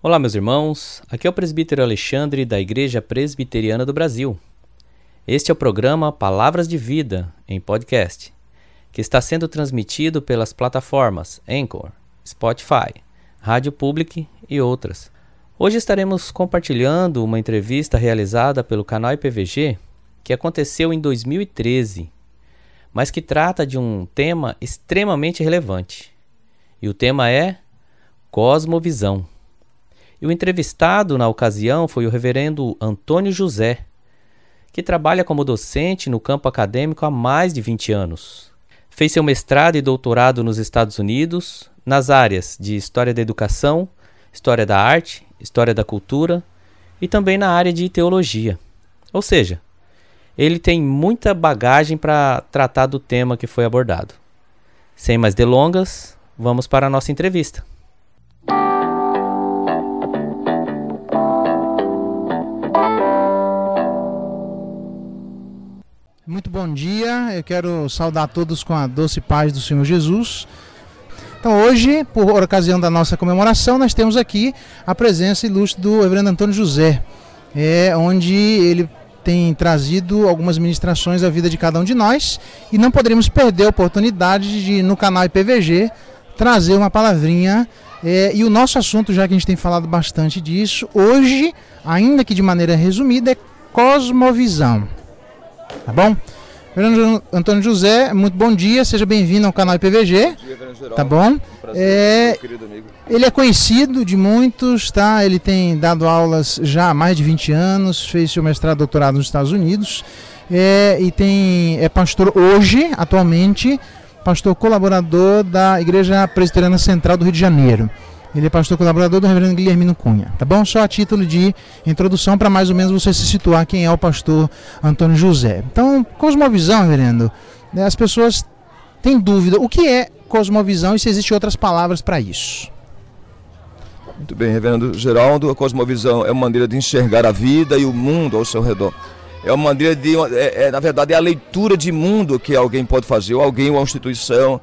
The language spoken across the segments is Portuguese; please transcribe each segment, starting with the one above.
Olá, meus irmãos. Aqui é o presbítero Alexandre da Igreja Presbiteriana do Brasil. Este é o programa Palavras de Vida em podcast, que está sendo transmitido pelas plataformas Anchor, Spotify, Rádio Public e outras. Hoje estaremos compartilhando uma entrevista realizada pelo canal IPVG que aconteceu em 2013, mas que trata de um tema extremamente relevante. E o tema é Cosmovisão. E o entrevistado na ocasião foi o reverendo Antônio José, que trabalha como docente no campo acadêmico há mais de 20 anos. Fez seu mestrado e doutorado nos Estados Unidos, nas áreas de História da Educação, História da Arte, História da Cultura e também na área de Teologia. Ou seja, ele tem muita bagagem para tratar do tema que foi abordado. Sem mais delongas, vamos para a nossa entrevista. Muito bom dia, eu quero saudar todos com a doce paz do Senhor Jesus. Então, hoje, por ocasião da nossa comemoração, nós temos aqui a presença ilustre do Reverendo Antônio José, é, onde ele tem trazido algumas ministrações à vida de cada um de nós e não poderíamos perder a oportunidade de, no canal IPVG, trazer uma palavrinha. É, e o nosso assunto, já que a gente tem falado bastante disso, hoje, ainda que de maneira resumida, é cosmovisão. Tá bom? Fernando Antônio José, muito bom dia, seja bem-vindo ao canal IPVG. Bom dia, Tá bom? Um prazer, é, meu querido amigo. Ele é conhecido de muitos, tá? Ele tem dado aulas já há mais de 20 anos, fez seu mestrado e doutorado nos Estados Unidos. É, e tem é pastor hoje, atualmente, pastor colaborador da Igreja Presbiteriana Central do Rio de Janeiro. Ele é pastor colaborador do reverendo Guilhermino Cunha, tá bom? Só a título de introdução para mais ou menos você se situar quem é o pastor Antônio José. Então, cosmovisão, reverendo, né, as pessoas têm dúvida. O que é cosmovisão e se existem outras palavras para isso? Muito bem, reverendo Geraldo, a cosmovisão é uma maneira de enxergar a vida e o mundo ao seu redor. É uma maneira de, é, é, na verdade, é a leitura de mundo que alguém pode fazer, ou alguém, ou uma instituição,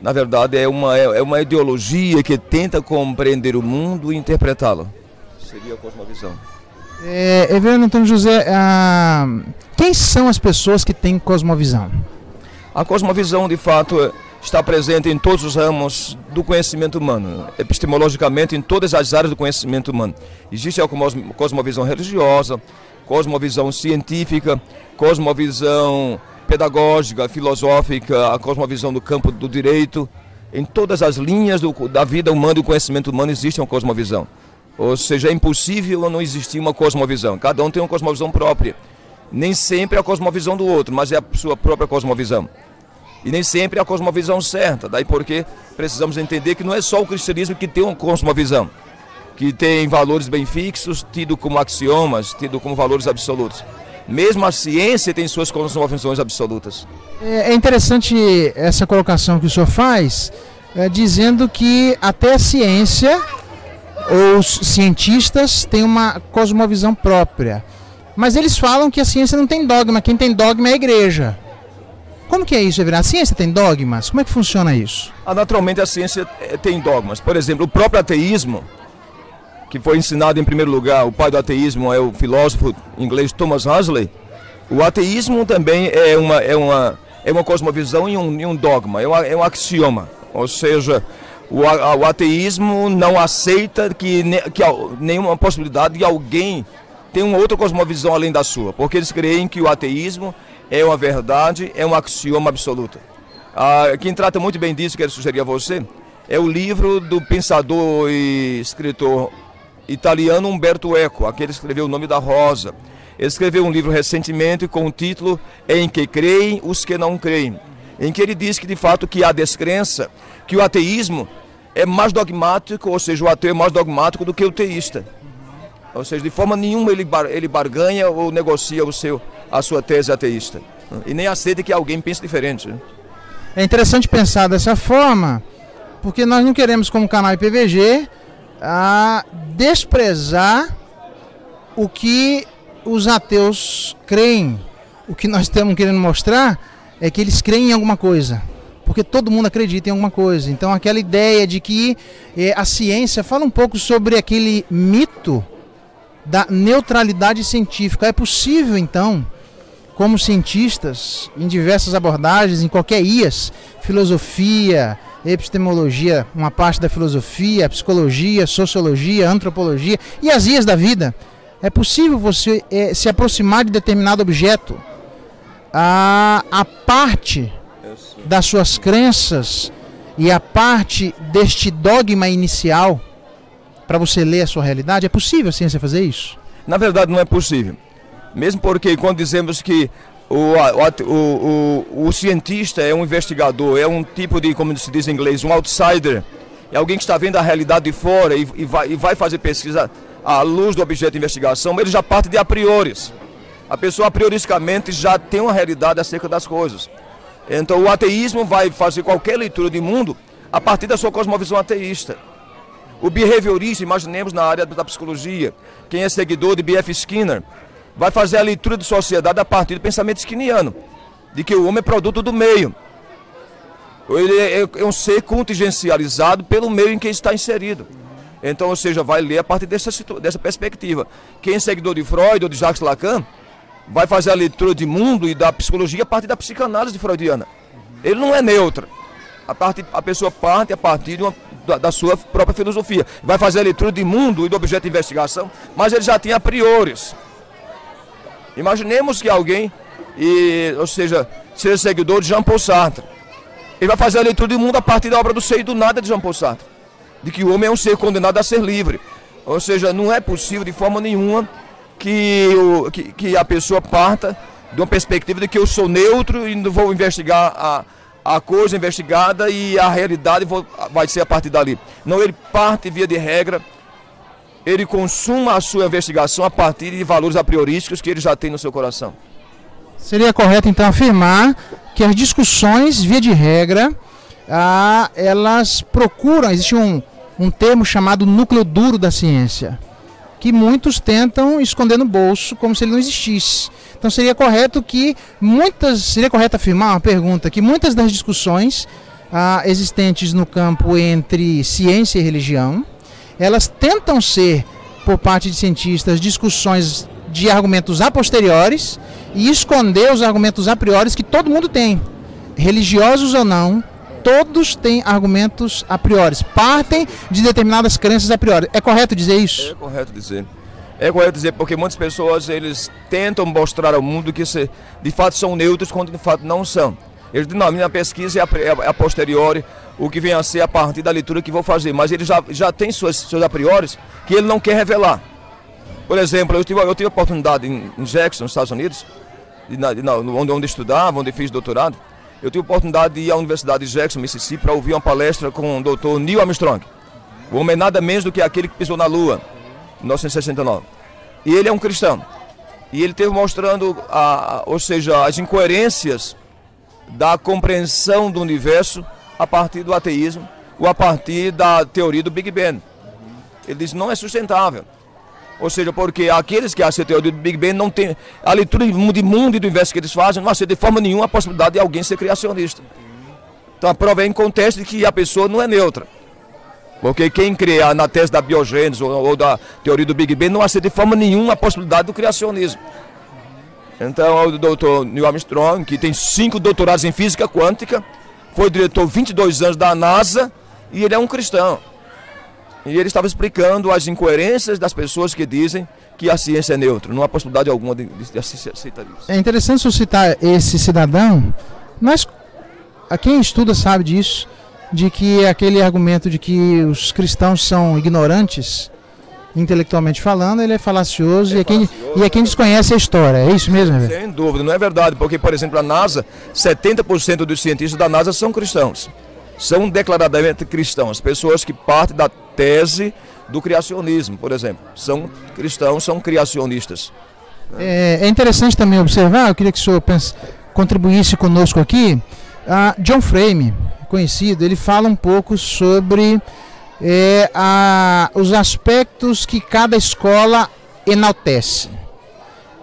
na verdade, é uma, é, é uma ideologia que tenta compreender o mundo e interpretá-lo. Seria a cosmovisão. É, Everano Antônio José, ah, quem são as pessoas que têm cosmovisão? A cosmovisão, de fato, está presente em todos os ramos do conhecimento humano, epistemologicamente em todas as áreas do conhecimento humano. Existe a cosmovisão religiosa, cosmovisão científica, cosmovisão pedagógica, filosófica, a cosmovisão do campo do direito. Em todas as linhas do, da vida humana e do conhecimento humano existe uma cosmovisão. Ou seja, é impossível não existir uma cosmovisão. Cada um tem uma cosmovisão própria. Nem sempre é a cosmovisão do outro, mas é a sua própria cosmovisão. E nem sempre é a cosmovisão certa. Daí porque precisamos entender que não é só o cristianismo que tem uma cosmovisão, que tem valores bem fixos, tido como axiomas, tido como valores absolutos. Mesmo a ciência tem suas cosmovisões absolutas. É, é interessante essa colocação que o senhor faz, é, dizendo que até a ciência, os cientistas têm uma cosmovisão própria. Mas eles falam que a ciência não tem dogma, quem tem dogma é a igreja. Como que é isso, Everardo? A ciência tem dogmas? Como é que funciona isso? Ah, naturalmente a ciência eh, tem dogmas. Por exemplo, o próprio ateísmo, que foi ensinado em primeiro lugar, o pai do ateísmo é o filósofo inglês Thomas Huxley, o ateísmo também é uma, é uma, é uma cosmovisão e um, e um dogma, é, uma, é um axioma. Ou seja, o, o ateísmo não aceita que, que nenhuma possibilidade de alguém ter uma outra cosmovisão além da sua, porque eles creem que o ateísmo é uma verdade, é um axioma absoluto. Ah, quem trata muito bem disso, quero sugerir a você, é o livro do pensador e escritor italiano Umberto Eco, aquele que escreveu O Nome da Rosa. Ele escreveu um livro recentemente com o título Em que creem os que não creem, em que ele diz que de fato que há descrença, que o ateísmo é mais dogmático, ou seja, o ateu é mais dogmático do que o teísta. Ou seja, de forma nenhuma ele, bar, ele barganha ou negocia o seu, a sua tese ateísta. E nem aceita que alguém pense diferente. É interessante pensar dessa forma, porque nós não queremos, como canal IPVG, a desprezar o que os ateus creem. O que nós estamos querendo mostrar é que eles creem em alguma coisa. porque todo mundo acredita em alguma coisa. Então, aquela ideia de que é, a ciência fala um pouco sobre aquele mito da neutralidade científica. É possível, então, como cientistas, em diversas abordagens, em qualquer IAS, filosofia, epistemologia, uma parte da filosofia, psicologia, sociologia, antropologia e as IAS da vida, é possível você é, se aproximar de determinado objeto a, a parte das suas crenças e a parte deste dogma inicial para você ler a sua realidade? É possível a ciência fazer isso? Na verdade, não é possível. Mesmo porque quando dizemos que o, o, o, o, cientista é um investigador, é um tipo de, como se diz em inglês, um outsider, é alguém que está vendo a realidade de fora e, e, vai, e vai fazer pesquisa à luz do objeto de investigação, ele já parte de a priori. A pessoa, a prioristicamente, já tem uma realidade acerca das coisas. Então, o ateísmo vai fazer qualquer leitura de mundo a partir da sua cosmovisão ateísta. O behaviorista, imaginemos na área da psicologia, quem é seguidor de B.F. Skinner, vai fazer a leitura de sociedade a partir do pensamento skinniano, de que o homem é produto do meio. Ele é, é, é um ser contingencializado pelo meio em que está inserido. Então, ou seja, vai ler a partir dessa, dessa perspectiva. Quem é seguidor de Freud ou de Jacques Lacan, vai fazer a leitura de mundo e da psicologia a partir da psicanálise freudiana. Ele não é neutro. A, parte, a pessoa parte a partir uma, da, da, sua própria filosofia. Vai fazer a leitura de mundo e do objeto de investigação, mas ele já tem a priores. Imaginemos que alguém, e, ou seja, seja seguidor de Jean Paul Sartre. Ele vai fazer a leitura de mundo a partir da obra do ser e do nada de Jean Paul Sartre. De que o homem é um ser condenado a ser livre. Ou seja, não é possível de forma nenhuma que, o, que, que a pessoa parta de uma perspectiva de que eu sou neutro e não vou investigar a, a coisa investigada e a realidade vou, vai ser a partir dali. Não, ele parte via de regra, ele consuma a sua investigação a partir de valores a priorísticos que ele já tem no seu coração. Seria correto então afirmar que as discussões, via de regra, ah, elas procuram, existe um, um termo chamado núcleo duro da ciência que muitos tentam esconder no bolso como se ele não existisse. Então seria correto que muitas, seria correto afirmar uma pergunta que muitas das discussões ah, existentes no campo entre ciência e religião, elas tentam ser por parte de cientistas discussões de argumentos a posteriores e esconder os argumentos a priori que todo mundo tem, religiosos ou não, todos têm argumentos a priori, partem de determinadas crenças a priori. É correto dizer isso? É correto dizer. É correto dizer porque muitas pessoas eles tentam mostrar ao mundo que se, de fato são neutros quando de fato não são. Eles dizem, não, a minha pesquisa é a, é a posteriori, o que vem a ser a partir da leitura que vou fazer. Mas ele já, já tem suas, seus a priori que ele não quer revelar. Por exemplo, eu tive, eu tive a oportunidade em, Jackson, nos Estados Unidos, onde, onde estudava, onde fiz doutorado, eu tive a oportunidade de ir à Universidade de Jackson, Mississippi, para ouvir uma palestra com o Dr. Neil Armstrong. O homem é nada menos do que aquele que pisou na Lua, em 1969. E ele é um cristão. E ele teve mostrando, a, ou seja, as incoerências da compreensão do universo a partir do ateísmo ou a partir da teoria do Big Bang. Ele diz não é sustentável. Ou seja, porque aqueles que aceitam do Big Bang não tem a leitura de mundo e do universo que eles fazem, não aceita de forma nenhuma a possibilidade de alguém ser criacionista. Então a prova é em contexto de que a pessoa não é neutra. Porque quem crê na tese da biogênese ou, ou, da teoria do Big Bang não aceita de forma nenhuma a possibilidade do criacionismo. Então o doutor Neil Armstrong, que tem cinco doutorados em física quântica, foi diretor 22 anos da NASA e ele é um cristão. E ele estava explicando as incoerências das pessoas que dizem que a ciência é neutra. Não há possibilidade alguma de, de aceitar isso. É interessante suscitar esse cidadão, mas a quem estuda sabe disso, de que aquele argumento de que os cristãos são ignorantes, intelectualmente falando, ele é falacioso, é e, é quem, e é quem desconhece a história. É isso mesmo, né? Sem dúvida, não é verdade, porque, por exemplo, a NASA, 70% dos cientistas da NASA são cristãos são declaradamente cristãos, pessoas que partem da tese do criacionismo, por exemplo. São cristãos, são criacionistas. É, é interessante também observar, eu queria que o senhor pense, contribuísse conosco aqui. Uh, John Frame, conhecido, ele fala um pouco sobre é, a, os aspectos que cada escola enaltece.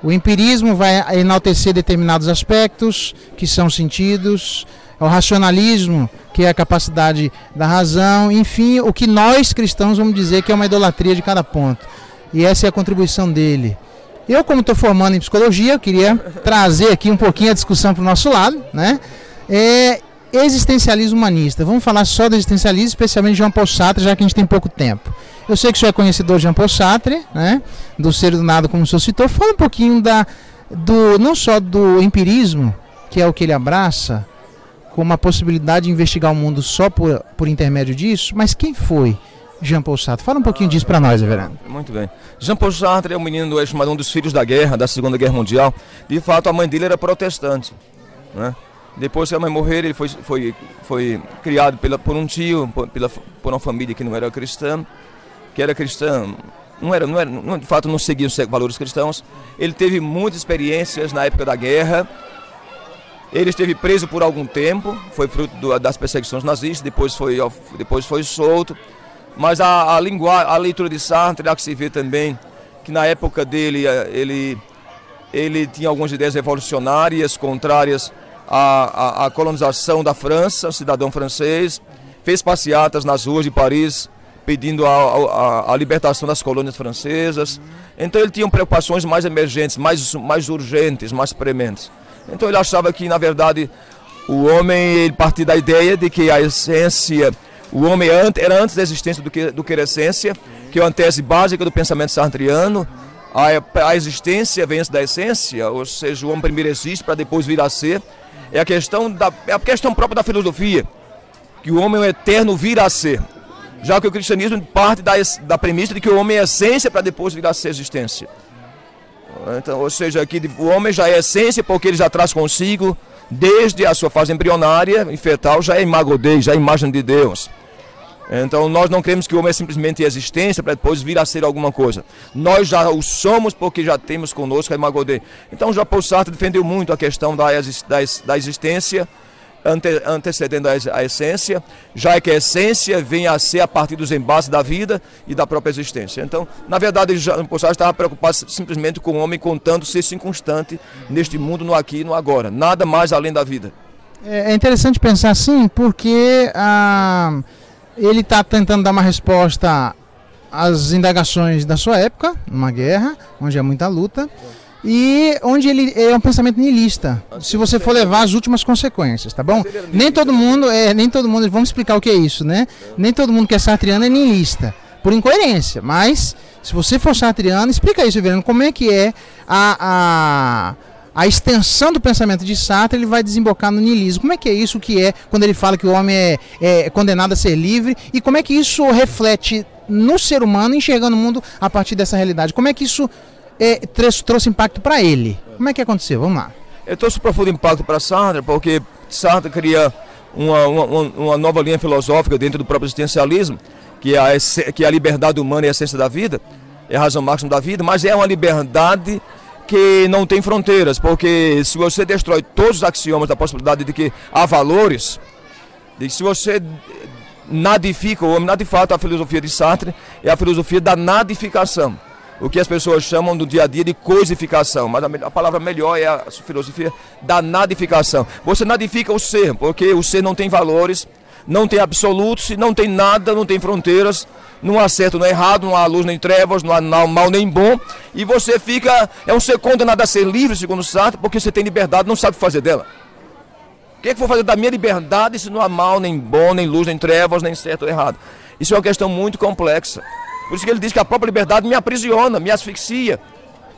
O empirismo vai enaltecer determinados aspectos, que são sentidos, o racionalismo, que é a capacidade da razão, enfim, o que nós cristãos vamos dizer que é uma idolatria de cada ponto. E essa é a contribuição dele. Eu, como estou formando em psicologia, eu queria trazer aqui um pouquinho a discussão para o nosso lado, né? É existencialismo humanista. Vamos falar só do existencialismo, especialmente de Jean Paul Sartre, já que a gente tem pouco tempo. Eu sei que o senhor é conhecedor de Jean Paul Sartre, né? Do ser do nada, como o senhor citou. Fala um pouquinho da, do, não só do empirismo, que é o que ele abraça, como a possibilidade de investigar o mundo só por, por intermédio disso, mas quem foi Jean Paul Sartre? Fala um pouquinho disso para nós, Everando. Muito bem. Jean Paul Sartre é um menino é chamado um dos filhos da guerra, da Segunda Guerra Mundial. De fato, a mãe dele era protestante. Né? Depois que a mãe morrer, ele foi, foi, foi criado pela, por um tio, por, pela, por uma família que não era cristã, que era cristã, não era, não era, não, de fato não seguia os valores cristãos. Ele teve muitas experiências na época da guerra, ele esteve preso por algum tempo, foi fruto do, das perseguições nazistas, depois foi, depois foi solto. Mas a, a, linguagem, a leitura de Sartre, há que se vê também que na época dele eh, ele, ele tinha algumas ideias revolucionárias, contrárias à, à, à colonização da França, cidadão francês, fez passeatas nas ruas de Paris pedindo a, a, a, libertação das colônias francesas. Então ele tinha preocupações mais emergentes, mais, mais urgentes, mais prementes. Então ele achava que, na verdade, o homem ele partia da ideia de que a essência, o homem era antes da existência do que, do que a essência, que é uma tese básica do pensamento sartriano. A, a existência vem antes da essência, ou seja, o homem primeiro existe para depois vir a ser. É a questão, da, é a questão própria da filosofia, que o homem é eterno vir a ser. Já que o cristianismo parte da, da premissa de que o homem é essência para depois vir a ser existência. Então, ou seja, aqui o homem já é essência porque ele já traz consigo, desde a sua fase embrionária e fetal, já é imagodei, já é imagem de Deus. Então nós não queremos que o homem é simplesmente existência para depois vir a ser alguma coisa. Nós já o somos porque já temos conosco a imagodei. Então já Paul Sartre defendeu muito a questão da, da, existência ante, antecedendo a, a, essência, já que a essência vem a ser a partir dos embates da vida e da própria existência. Então, na verdade, Jean Paul estava preocupado simplesmente com o homem contando ser inconstante neste mundo, no aqui e no agora. Nada mais além da vida. É, é interessante pensar assim, porque ah, ele está tentando dar uma resposta às indagações da sua época, numa guerra, onde há muita luta e onde ele é um pensamento niilista. Se você for levar as últimas consequências, tá bom? Nem todo mundo é, nem todo mundo, vamos explicar o que é isso, né? Nem todo mundo que é sartriano é niilista, por incoerência, mas se você for sartriano, explica isso, Verano, como é que é a, a a extensão do pensamento de Sartre ele vai desembocar no niilismo. Como é que é isso que é quando ele fala que o homem é, é, condenado a ser livre e como é que isso reflete no ser humano enxergando o mundo a partir dessa realidade? Como é que isso é, trouxe, trouxe impacto para ele. Como é que aconteceu? Vamos lá. Eu trouxe profundo impacto para Sartre, porque Sartre cria uma, uma, uma, nova linha filosófica dentro do próprio existencialismo, que é, a, que é a liberdade humana e a essência da vida, é a razão máxima da vida, mas é uma liberdade que não tem fronteiras, porque se você destrói todos os axiomas da possibilidade de que há valores, de se você nadifica o homem, de fato a filosofia de Sartre é a filosofia da nadificação o que as pessoas chamam no dia a dia de coisificação, mas a palavra melhor é a filosofia da nadificação. Você nadifica o ser, porque o ser não tem valores, não tem absolutos, não tem nada, não tem fronteiras, não há certo, não há errado, não há luz nem trevas, não há mal nem bom, e você fica, é um ser condenado a ser livre, segundo Sartre, porque você tem liberdade, não sabe fazer dela. O que, é que vou fazer da minha liberdade se não há mal, nem bom, nem luz, nem trevas, nem certo ou errado? Isso é uma questão muito complexa. Por isso que ele diz que a própria liberdade me aprisiona, me asfixia.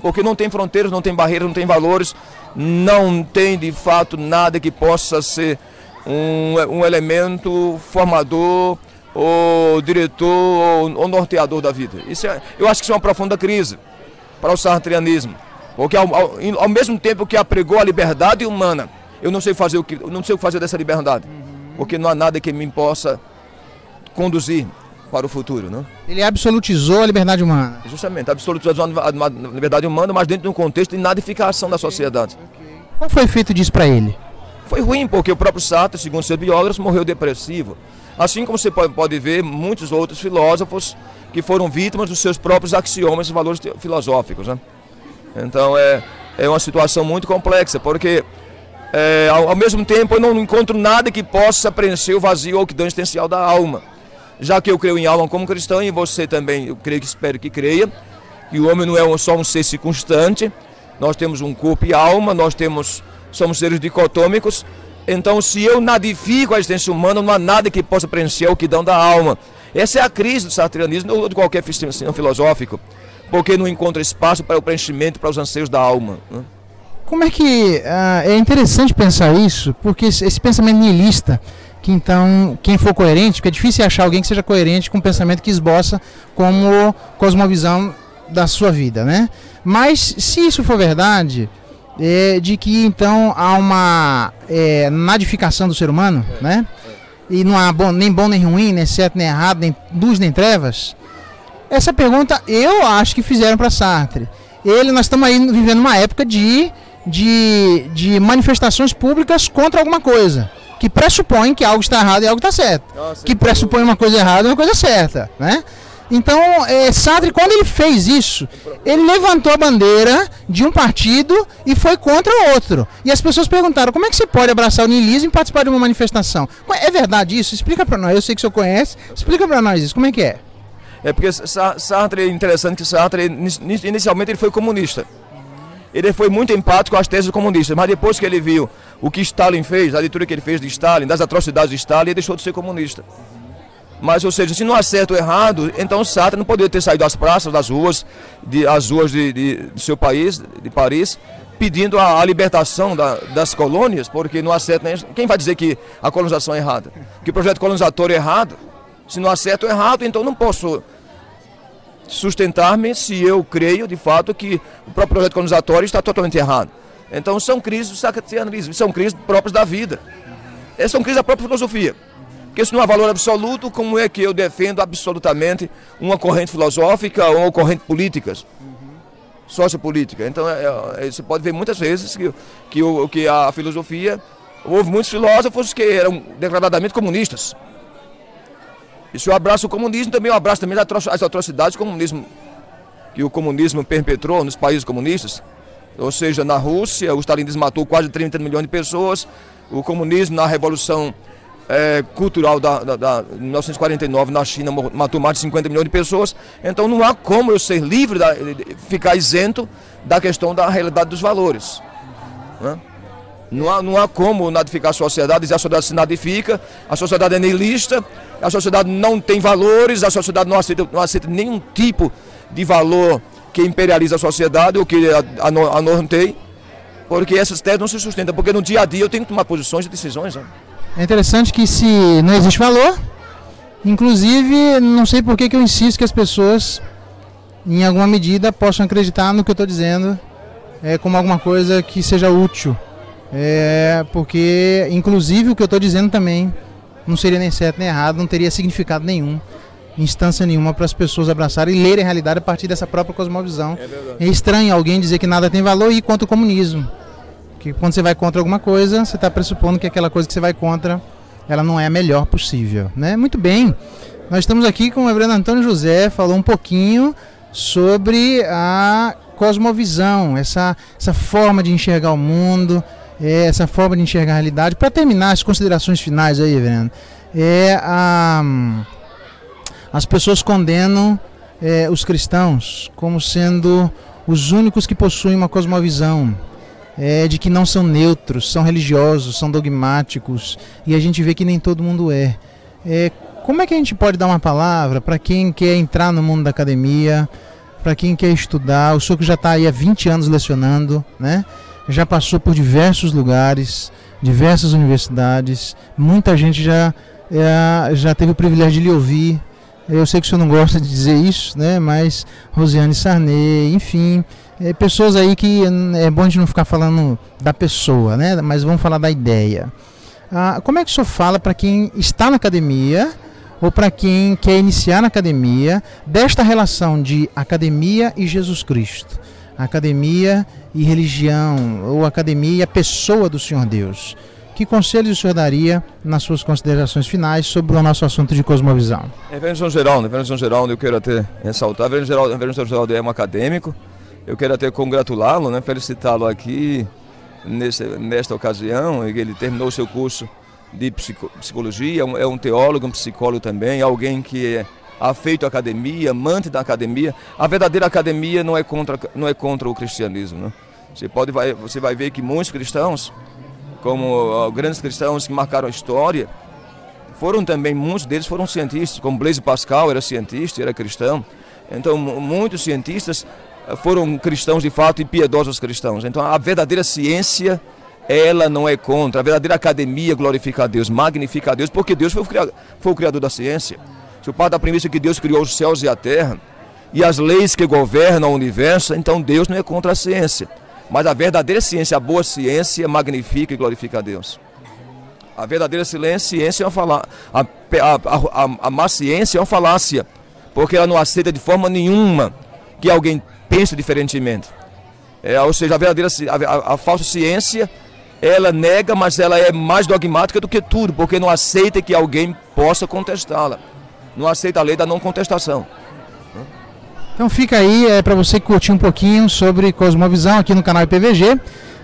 Porque não tem fronteiras, não tem barreiras, não tem valores, não tem de fato nada que possa ser um, um elemento formador ou diretor ou, ou norteador da vida. Isso é, eu acho que isso é uma profunda crise para o sartrianismo. Porque ao, ao, ao, mesmo tempo que apregou a liberdade humana, eu não sei fazer o que, não sei o que fazer dessa liberdade. Porque não há nada que me possa conduzir para o futuro. Né? Ele absolutizou a liberdade humana. Justamente, absolutizou a liberdade humana, mas dentro de um contexto de nadificação da sociedade. Okay. Como foi feito disso para ele? Foi ruim, porque o próprio Sartre, segundo seus biógrafos, morreu depressivo. Assim como você pode ver muitos outros filósofos que foram vítimas dos seus próprios axiomas e valores filosóficos. Né? Então é, é uma situação muito complexa, porque é, ao, ao, mesmo tempo eu não encontro nada que possa preencher o vazio ou que dê existencial da alma. Já que eu creio em alma como cristão e você também, eu creio que espero que creia, que o homem não é só um ser circunstante, nós temos um corpo e alma, nós temos somos seres dicotômicos. Então, se eu nadifico a existência humana, não há nada que possa preencher o que dão da alma. Essa é a crise do sartrianismo ou de qualquer sistema filosófico, porque não encontra espaço para o preenchimento, para os anseios da alma. Né? Como é que uh, é interessante pensar isso, porque esse, pensamento nihilista, que então quem for coerente, porque é difícil achar alguém que seja coerente com o pensamento que esboça como cosmovisão da sua vida, né? Mas se isso for verdade, é, de que então há uma é, nadificação do ser humano, é, né? E não há bom, nem bom nem ruim, nem certo nem errado, nem luz nem trevas. Essa pergunta eu acho que fizeram para Sartre. Ele, nós estamos aí vivendo uma época de, de, de manifestações públicas contra alguma coisa que pressupõe que algo está errado e algo está certo. Nossa, que pressupõe uma coisa errada e uma coisa certa, né? Então, é, Sartre, quando ele fez isso, ele levantou a bandeira de um partido e foi contra o outro. E as pessoas perguntaram: como é que você pode abraçar o niilismo e participar de uma manifestação? É verdade isso? Explica para nós. Eu sei que o senhor conhece. Explica para nós isso. Como é que é? É porque Sartre é interessante que Sartre inicialmente ele foi comunista. Ele foi muito empático às teses comunistas, mas depois que ele viu o que Stalin fez, a leitura que ele fez de Stalin, das atrocidades de Stalin, ele deixou de ser comunista. Mas, ou seja, se não há certo ou errado, então Sartre não poderia ter saído das praças, das ruas, de, as ruas de, de, de seu país, de Paris, pedindo a, a libertação da, das colônias, porque não há certo nem. Quem vai dizer que a colonização é errada? Que o projeto colonizatório é errado? Se não há certo ou errado, então não posso sustentar-me se eu creio de fato que o próprio projeto colonizatório está totalmente errado. Então são crises do são crises próprias da vida. Essas são crises da própria filosofia. Porque se não há valor absoluto, como é que eu defendo absolutamente uma corrente filosófica ou uma corrente política? Uhum. Sociopolítica. Então, é, é, você pode ver muitas vezes que, que, o, que a filosofia, houve muitos filósofos que eram declaradamente comunistas. E se eu abraço o comunismo, também eu abraço também as atrocidades comunismo, que o comunismo perpetrou nos países comunistas. Ou seja, na Rússia, o stalinismo matou quase 30 milhões de pessoas, o comunismo na Revolução é, cultural da, da, da 1949 na China matou mais de 50 milhões de pessoas. Então não há como eu ser livre, da, ficar isento da questão da realidade dos valores. Né? Não há, não há como nadificar a sociedade, dizer a sociedade se nadifica, a sociedade é nihilista, a sociedade não tem valores, a sociedade não aceita, não aceita nenhum tipo de valor que imperializa a sociedade ou que a, a, a norteie, porque essas teses não se sustentam, porque no dia a dia eu tenho que tomar posições e decisões. Né? É interessante que se não existe valor, inclusive, não sei por que, que eu insisto que as pessoas, em alguma medida, possam acreditar no que eu estou dizendo é, como alguma coisa que seja útil. É, porque, inclusive, o que eu estou dizendo também não seria nem certo nem errado, não teria significado nenhum, instância nenhuma para as pessoas abraçarem e lerem a realidade a partir dessa própria cosmovisão. É, é estranho alguém dizer que nada tem valor e ir contra o comunismo. Que quando você vai contra alguma coisa, você está pressupondo que aquela coisa que você vai contra, ela não é a melhor possível, né? Muito bem. Nós estamos aqui com o Reverendo Antônio José, falou um pouquinho sobre a cosmovisão, essa, essa forma de enxergar o mundo, é, essa forma de enxergar a realidade. Para terminar as considerações finais aí, Reverendo, é, a, as pessoas condenam é, os cristãos como sendo os únicos que possuem uma cosmovisão é, de que não são neutros, são religiosos, são dogmáticos, e a gente vê que nem todo mundo é. é como é que a gente pode dar uma palavra para quem quer entrar no mundo da academia, para quem quer estudar? O senhor que já está aí há 20 anos lecionando, né? já passou por diversos lugares, diversas universidades, muita gente já, é, já teve o privilégio de lhe ouvir. Eu sei que o senhor não gosta de dizer isso, né? mas Rosiane Sarney, enfim, é, pessoas aí que é bom a gente não ficar falando da pessoa, né? Mas vamos falar da ideia. Ah, como é que o senhor fala para quem está na academia ou para quem quer iniciar na academia desta relação de academia e Jesus Cristo? Academia e religião, ou academia e a pessoa do Senhor Deus. Que conselhos o senhor daria nas suas considerações finais sobre o nosso assunto de cosmovisão? Reverendo São Geraldo, São Geraldo, eu quero até ressaltar, Reverendo, Geraldo, Geraldo é um acadêmico, eu quero até congratulá-lo, né, felicitá-lo aqui nesse, nesta ocasião, ele terminou seu curso de psicologia, é um teólogo, um psicólogo também, alguém que é afeito à academia, amante da academia. A verdadeira academia não é contra, não é contra o cristianismo. Né? Você, pode, vai, você vai ver que muitos cristãos, como grandes cristãos que marcaram a história, foram também, muitos deles foram cientistas, como Blaise Pascal era cientista, era cristão. Então, muitos cientistas foram cristãos de fato e piedosos cristãos. Então, a verdadeira ciência ela não é contra. A verdadeira academia glorifica a Deus, magnifica a Deus, porque Deus foi o, criador, foi o criador da ciência. Se o pai da premissa que Deus criou os céus e a terra e as leis que governam o universo, então Deus não é contra a ciência. Mas a verdadeira ciência, a boa ciência, magnifica e glorifica a Deus. A verdadeira ciência é uma falácia. A, a, a, a má ciência é uma falácia, porque ela não aceita de forma nenhuma que alguém pense diferentemente. É, ou seja, a verdadeira a, a falsa ciência ela nega, mas ela é mais dogmática do que tudo, porque não aceita que alguém possa contestá-la. Não aceita a lei da não contestação. Então fica aí é, para você curtir um pouquinho sobre Cosmovisão aqui no canal IPVG.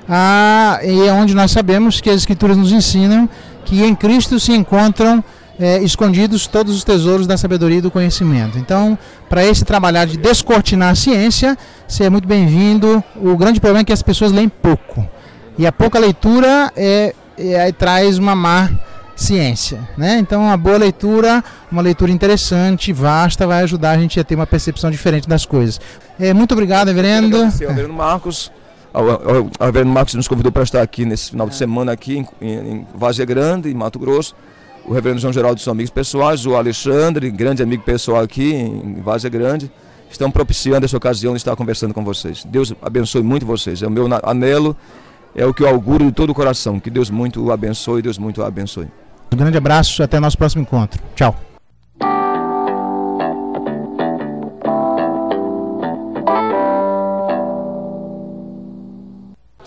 Ah, e é onde nós sabemos que as escrituras nos ensinam que em Cristo se encontram é, escondidos todos os tesouros da sabedoria e do conhecimento. Então, para esse trabalhar de descortinar a ciência, você é muito bem-vindo. O grande problema é que as pessoas leem pouco. E a pouca leitura é, é, traz uma má ciência, né? Então, uma boa leitura, uma leitura interessante, vasta, vai ajudar a gente a ter uma percepção diferente das coisas. É, muito obrigado, reverendo. O reverendo Marcos. O reverendo Marcos nos convidou para estar aqui nesse final de semana aqui em, em Vazia Grande, em Mato Grosso. O reverendo João Geraldo são amigos pessoais, o Alexandre, grande amigo pessoal aqui em Vazia Grande, estão propiciando essa ocasião de estar conversando com vocês. Deus abençoe muito vocês. É o meu anelo é o que eu auguro de todo o coração. Que Deus muito o abençoe, Deus muito o abençoe. Um grande abraço, até nosso próximo encontro. Tchau.